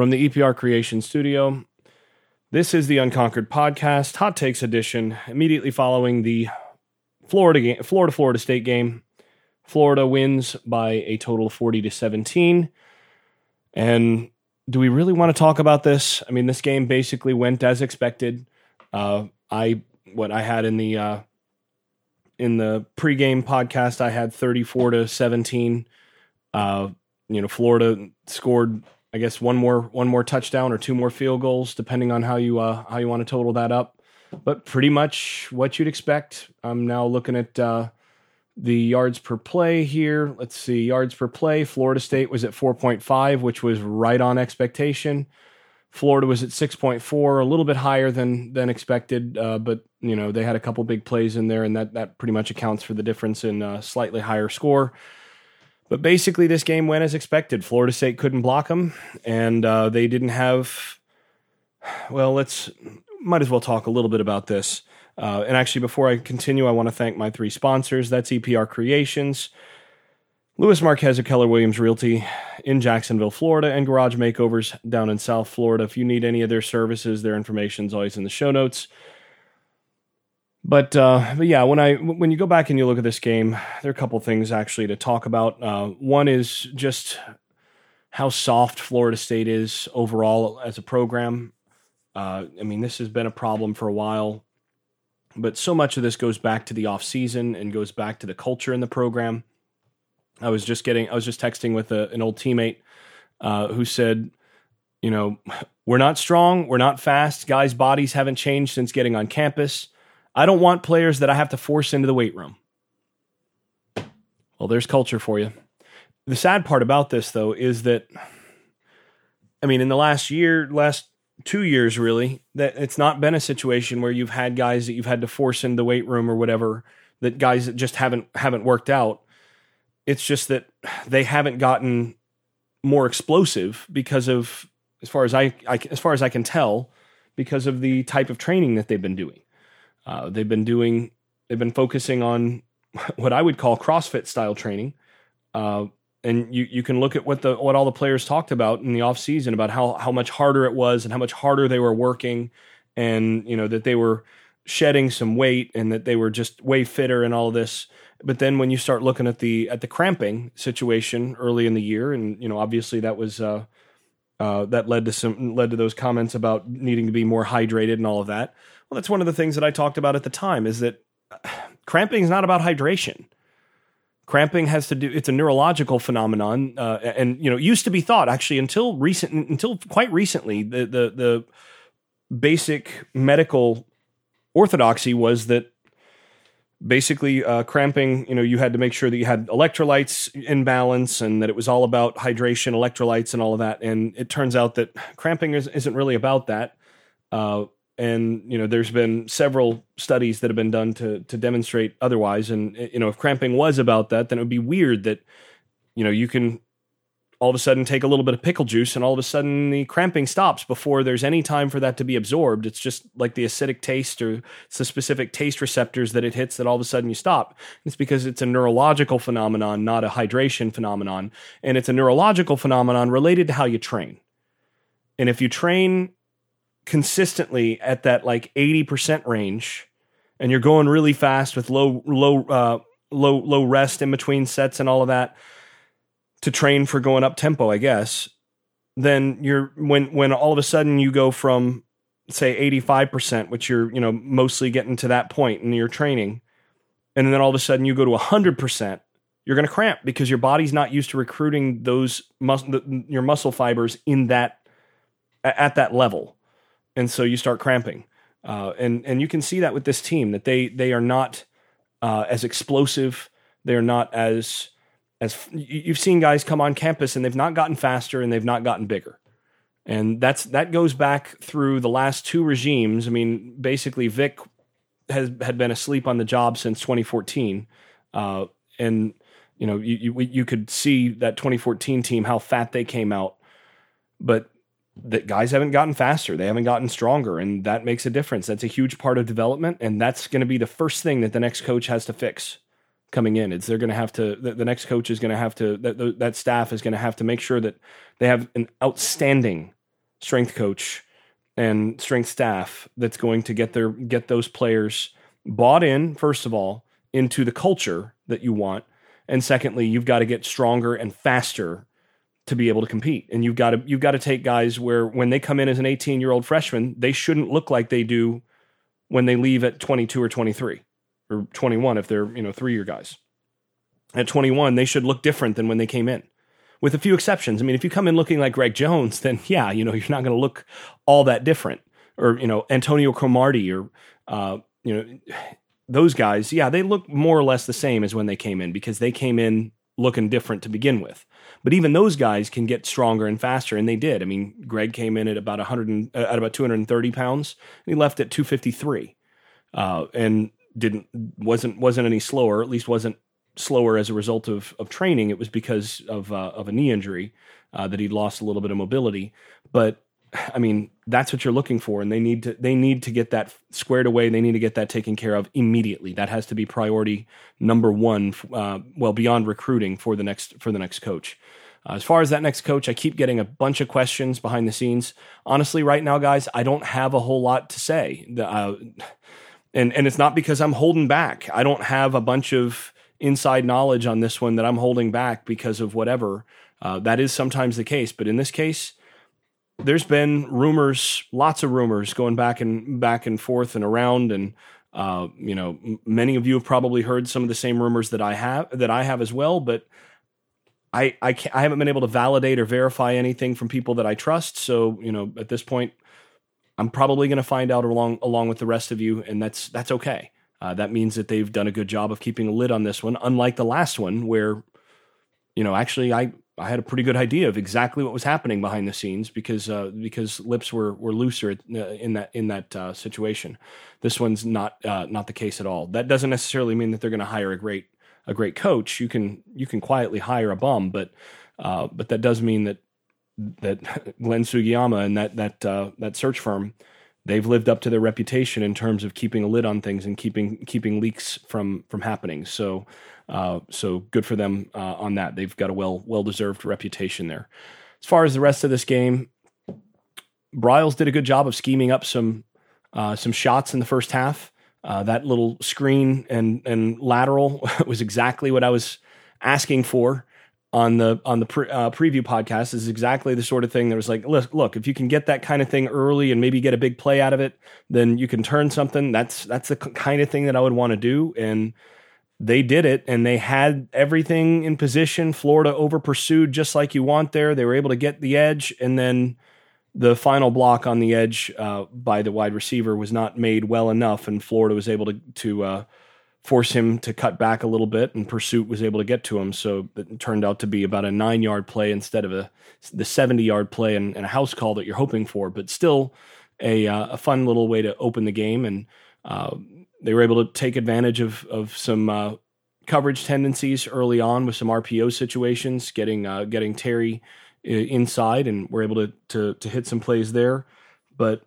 From the EPR Creation Studio, this is the Unconquered Podcast, Hot Takes Edition, immediately following the Florida game, Florida Florida State game. Florida wins by a total of 40 to 17. And do we really want to talk about this? I mean, this game basically went as expected. Uh, I what I had in the uh, in the pregame podcast, I had 34 to 17. Uh, you know, Florida scored, I guess, one more one more touchdown or two more field goals, depending on how you uh, how you want to total that up. But pretty much what you'd expect. I'm now looking at uh, the yards per play here. Let's see, yards per play. Florida State was at 4.5, which was right on expectation. Florida was at 6.4, a little bit higher than than expected, uh, but you know they had a couple big plays in there, and that that pretty much accounts for the difference in uh, slightly higher score. But basically, this game went as expected. Florida State couldn't block them, and uh, they didn't have. Well, let's might as well talk a little bit about this. Uh, and actually, before I continue, I want to thank my three sponsors. That's EPR Creations, Louis Marquez of Keller Williams Realty in Jacksonville, Florida, and Garage Makeovers down in South Florida. If you need any of their services, their information is always in the show notes. But uh, but yeah, when I when you go back and you look at this game, there are a couple things actually to talk about. Uh, one is just how soft Florida State is overall as a program. Uh, I mean, this has been a problem for a while, but so much of this goes back to the off season and goes back to the culture in the program. I was just getting, I was just texting with a, an old teammate uh, who said, you know, we're not strong, we're not fast. Guys' bodies haven't changed since getting on campus. I don't want players that I have to force into the weight room. Well, there's culture for you. The sad part about this, though, is that, I mean, in the last year, last two years, really, that it's not been a situation where you've had guys that you've had to force into the weight room or whatever, that guys that just haven't haven't worked out. It's just that they haven't gotten more explosive because of, as far as I, I as far as I can tell, because of the type of training that they've been doing. Uh, they've been doing, they've been focusing on what I would call CrossFit style training. Uh, and you, you can look at what the what all the players talked about in the off season about how how much harder it was and how much harder they were working, and you know that they were shedding some weight and that they were just way fitter and all this. But then when you start looking at the at the cramping situation early in the year, and you know obviously that was uh, uh, that led to some led to those comments about needing to be more hydrated and all of that. Well, that's one of the things that I talked about at the time is that cramping is not about hydration. Cramping has to do; it's a neurological phenomenon, uh, and you know, it used to be thought actually until recent, until quite recently, the the the basic medical orthodoxy was that basically uh, cramping you know you had to make sure that you had electrolytes in balance and that it was all about hydration electrolytes and all of that. And it turns out that cramping is, not really about that. Uh, and you know there's been several studies that have been done to to demonstrate otherwise. And you know if cramping was about that then it would be weird that you know you can all of a sudden take a little bit of pickle juice and all of a sudden the cramping stops before there's any time for that to be absorbed. It's just like the acidic taste or it's the specific taste receptors that it hits that all of a sudden you stop. It's because it's a neurological phenomenon not a hydration phenomenon. And it's a neurological phenomenon related to how you train. And if you train consistently at that like 80% range and you're going really fast with low low uh, low low rest in between sets and all of that to train for going up tempo, I guess, then you're when when all of a sudden you go from say 85%, which you're, you know, mostly getting to that point in your training, and then all of a sudden you go to 100%, you're going to cramp because your body's not used to recruiting those mus- your muscle fibers in that at that level and so you start cramping. Uh, and and you can see that with this team that they they are not uh, as explosive. They're not as as you've seen guys come on campus and they've not gotten faster and they've not gotten bigger. And that's that goes back through the last two regimes. I mean, basically Vic has had been asleep on the job since 2014, uh, and you know you, you you could see that 2014 team how fat they came out, but that guys haven't gotten faster, they haven't gotten stronger, and that makes a difference. That's a huge part of development, and that's going to be the first thing that the next coach has to fix coming in. It's they're going to have to the, the, next coach is going to have to that that staff is going to have to make sure that they have an outstanding strength coach and strength staff that's going to get their get those players bought in first of all into the culture that you want. And secondly you've got to get stronger and faster to be able to compete. And you've got to you've got to take guys where when they come in as an 18 year old freshman they shouldn't look like they do when they leave at 22 or 23 or 21 if they're you know three year guys at 21 they should look different than when they came in with a few exceptions. I mean, if you come in looking like Greg Jones, then yeah, you know, you're not going to look all that different. Or, you know, Antonio Cromartie or, uh, you know, those guys, yeah, they look more or less the same as when they came in because they came in looking different to begin with. But even those guys can get stronger and faster, and they did. I mean, Greg came in at about 100 and, uh, at about 230 pounds, and he left at 253, uh, and didn't wasn't wasn't any slower. At least wasn't slower as a result of of training. It was because of uh, of a knee injury uh, that he'd lost a little bit of mobility. But I mean, that's what you're looking for, and they need to they need to get that squared away. They need to get that taken care of immediately. That has to be priority number one. Uh, well, beyond recruiting for the next for the next coach. Uh, as far as that next coach, I keep getting a bunch of questions behind the scenes. Honestly, right now, guys, I don't have a whole lot to say. The, uh, and and it's not because I'm holding back. I don't have a bunch of inside knowledge on this one that I'm holding back because of whatever. Uh, that is sometimes the case, but in this case, there's been rumors, lots of rumors going back and back and forth and around, and uh, you know, m- many of you have probably heard some of the same rumors that I have that I have as well. But I I, I haven't been able to validate or verify anything from people that I trust. So you know, at this point, I'm probably going to find out along along with the rest of you, and that's that's okay. Uh, that means that they've done a good job of keeping a lid on this one, unlike the last one, where, you know, actually I, I had a pretty good idea of exactly what was happening behind the scenes because uh, because lips were were looser uh, in that in that uh, situation. This one's not uh, not the case at all. That doesn't necessarily mean that they're going to hire a great a great coach. You can you can quietly hire a bum, but uh, but that does mean that that Glenn Sugiyama and that that that search firm they've lived up to their reputation in terms of keeping a lid on things and keeping keeping leaks from from happening. So uh, so good for them uh, on that. They've got a well well deserved reputation there. As far as the rest of this game, Briles did a good job of scheming up some uh, some shots in the first half. Uh, that little screen and and lateral was exactly what I was asking for on the on the pre, uh, preview podcast is exactly the sort of thing that was like look, look if you can get that kind of thing early and maybe get a big play out of it then you can turn something. That's that's the kind of thing that I would want to do and they did it and they had everything in position. Florida over pursued just like you want there. They were able to get the edge and then the final block on the edge uh, by the wide receiver was not made well enough and Florida was able to to uh, force him to cut back a little bit, and Pursuit was able to get to him. So it turned out to be about a nine yard play instead of a the seventy yard play and, and a house call that you're hoping for. But still, a uh, a fun little way to open the game, and uh, they were able to take advantage of of some. Uh, coverage tendencies early on with some RPO situations, getting uh, getting Terry uh, inside, and we're able to, to to hit some plays there. But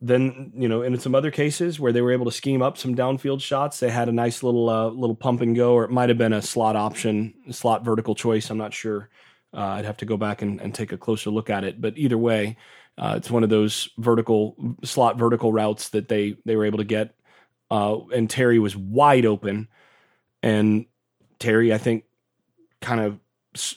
then you know, in some other cases where they were able to scheme up some downfield shots, they had a nice little uh, little pump and go, or it might have been a slot option, slot vertical choice. I'm not sure. Uh, I'd have to go back and, and, take a closer look at it. But either way, uh, it's one of those vertical slot vertical routes that they they were able to get. Uh, and Terry was wide open, and Terry, I think, kind of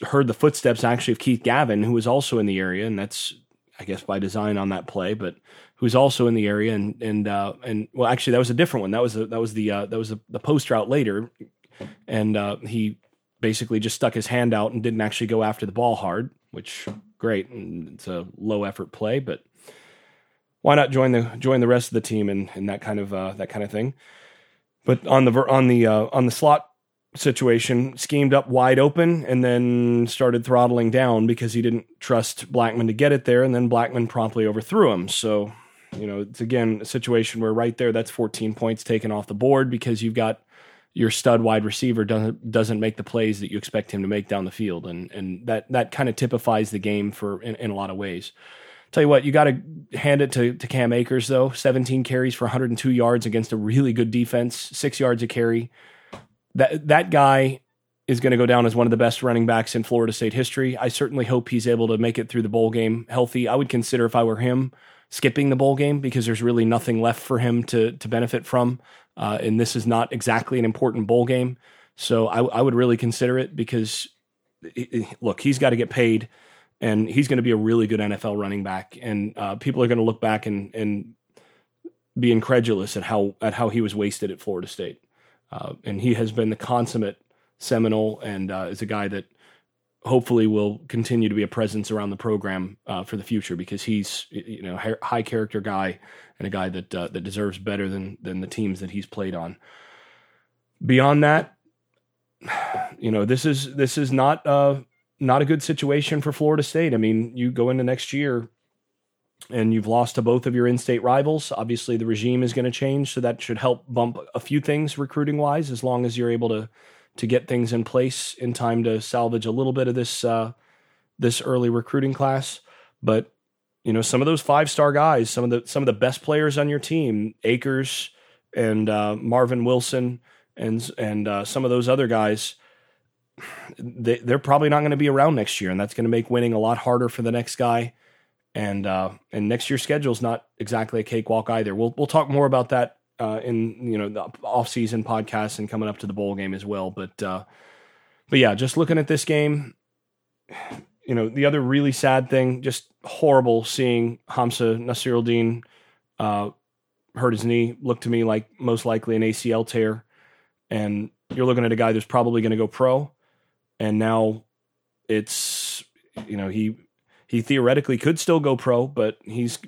heard the footsteps actually of Keith Gavin, who was also in the area, and that's I guess by design on that play, but who's also in the area and and uh, and well, actually that was a different one. That was a, that was the uh, that was a, the post route later, and uh, he basically just stuck his hand out and didn't actually go after the ball hard, which great. And it's a low effort play, but why not join the join the rest of the team in in that kind of uh, that kind of thing? But on the on the uh, on the slot situation schemed up wide open and then started throttling down because he didn't trust Blackman to get it there and then Blackman promptly overthrew him. So, you know, it's again a situation where right there that's 14 points taken off the board because you've got your stud wide receiver doesn't doesn't make the plays that you expect him to make down the field and and that that kind of typifies the game for in, in a lot of ways. Tell you what, you got to hand it to, to Cam Akers though. 17 carries for 102 yards against a really good defense, six yards a carry that that guy is going to go down as one of the best running backs in Florida State history. I certainly hope he's able to make it through the bowl game healthy. I would consider if I were him skipping the bowl game because there's really nothing left for him to to benefit from, uh, and this is not exactly an important bowl game. So I, I would really consider it because look, he's got to get paid, and he's going to be a really good NFL running back, and uh, people are going to look back and and be incredulous at how at how he was wasted at Florida State, uh, and he has been the consummate Seminole and uh, is a guy that hopefully will continue to be a presence around the program uh, for the future because he's you know high character guy and a guy that uh, that deserves better than than the teams that he's played on. Beyond that, you know this is this is not uh not a good situation for Florida State. I mean, you go into next year and you've lost to both of your in-state rivals. Obviously, the regime is going to change, so that should help bump a few things recruiting wise, as long as you're able to to get things in place in time to salvage a little bit of this uh, this early recruiting class. But you know, some of those five star guys, some of the some of the best players on your team, Akers and uh, Marvin Wilson, and and uh, some of those other guys, they they're probably not going to be around next year, and that's going to make winning a lot harder for the next guy. And uh, and next year's schedule is not exactly a cakewalk either. We'll we'll talk more about that uh, in you know the off season podcast and coming up to the bowl game as well. But uh, but yeah, just looking at this game, you know the other really sad thing, just horrible seeing Hamsah Nasirildeen uh, hurt his knee. Looked to me like most likely an ACL tear, and you're looking at a guy that's probably going to go pro, and now it's you know he he theoretically could still go pro, but he's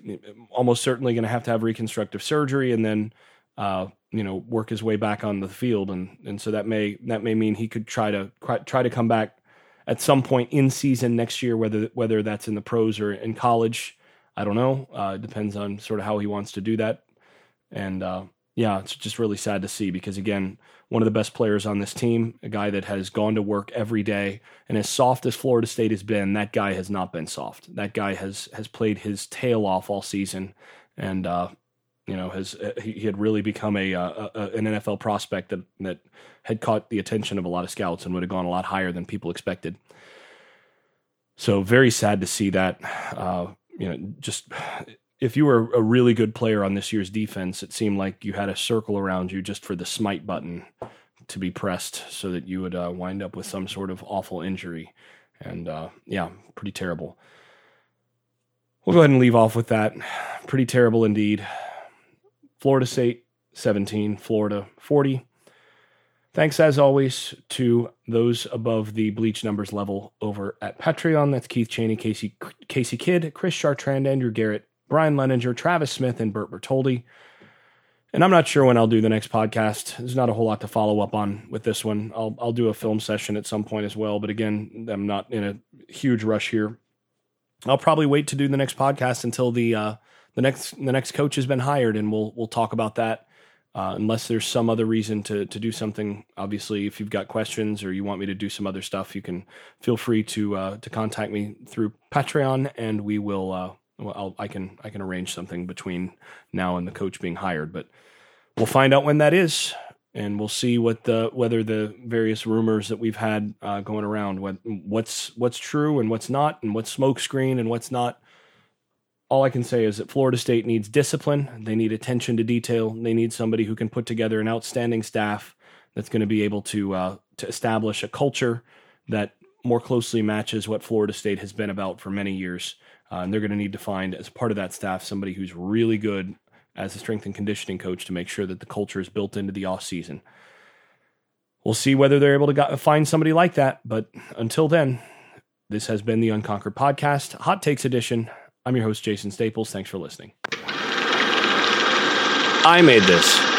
almost certainly going to have to have reconstructive surgery and then uh, you know, work his way back on the field, and and so that may that may mean he could try to try to come back at some point in season next year, whether whether that's in the pros or in college. I don't know. Uh, it depends on sort of how he wants to do that, and uh, yeah, it's just really sad to see because again, one of the best players on this team, a guy that has gone to work every day, and as soft as Florida State has been, that guy has not been soft. That guy has has played his tail off all season, and uh, you know, has uh, he, had really become a, uh, a, an NFL prospect that that had caught the attention of a lot of scouts and would have gone a lot higher than people expected. So very sad to see that. Uh, you know, just if you were a really good player on this year's defense, it seemed like you had a circle around you just for the smite button to be pressed so that you would uh, wind up with some sort of awful injury. And uh, yeah, pretty terrible. We'll go ahead and leave off with that. Pretty terrible indeed. Florida State 17, Florida 40. Thanks as always to those above the bleach numbers level over at Patreon. That's Keith Cheney, Casey Casey Kidd, Chris Chartrand, Andrew Garrett, Brian Leninger, Travis Smith, and Bert Bertoldi. And I'm not sure when I'll do the next podcast. There's not a whole lot to follow up on with this one. I'll I'll do a film session at some point as well, but again, I'm not in a huge rush here. I'll probably wait to do the next podcast until the uh, the next the next coach has been hired, and we'll we'll talk about that. Uh, unless there's some other reason to to do something. Obviously, if you've got questions or you want me to do some other stuff, you can feel free to uh, to contact me through Patreon, and we will. Well, I'll, I can I can arrange something between now and the coach being hired, but we'll find out when that is, and we'll see what the whether the various rumors that we've had uh, going around what what's what's true and what's not, and what's smokescreen and what's not all I can say is that Florida State needs discipline. They need attention to detail. They need somebody who can put together an outstanding staff that's going to be able to uh, to establish a culture that more closely matches what Florida State has been about for many years. Uh, and they're going to need to find, as part of that staff, somebody who's really good as a strength and conditioning coach to make sure that the culture is built into the off season. We'll see whether they're able to find somebody like that. But until then, this has been the Unconquered Podcast, Hot Takes Edition. I'm your host, Jason Staples. Thanks for listening. I made this.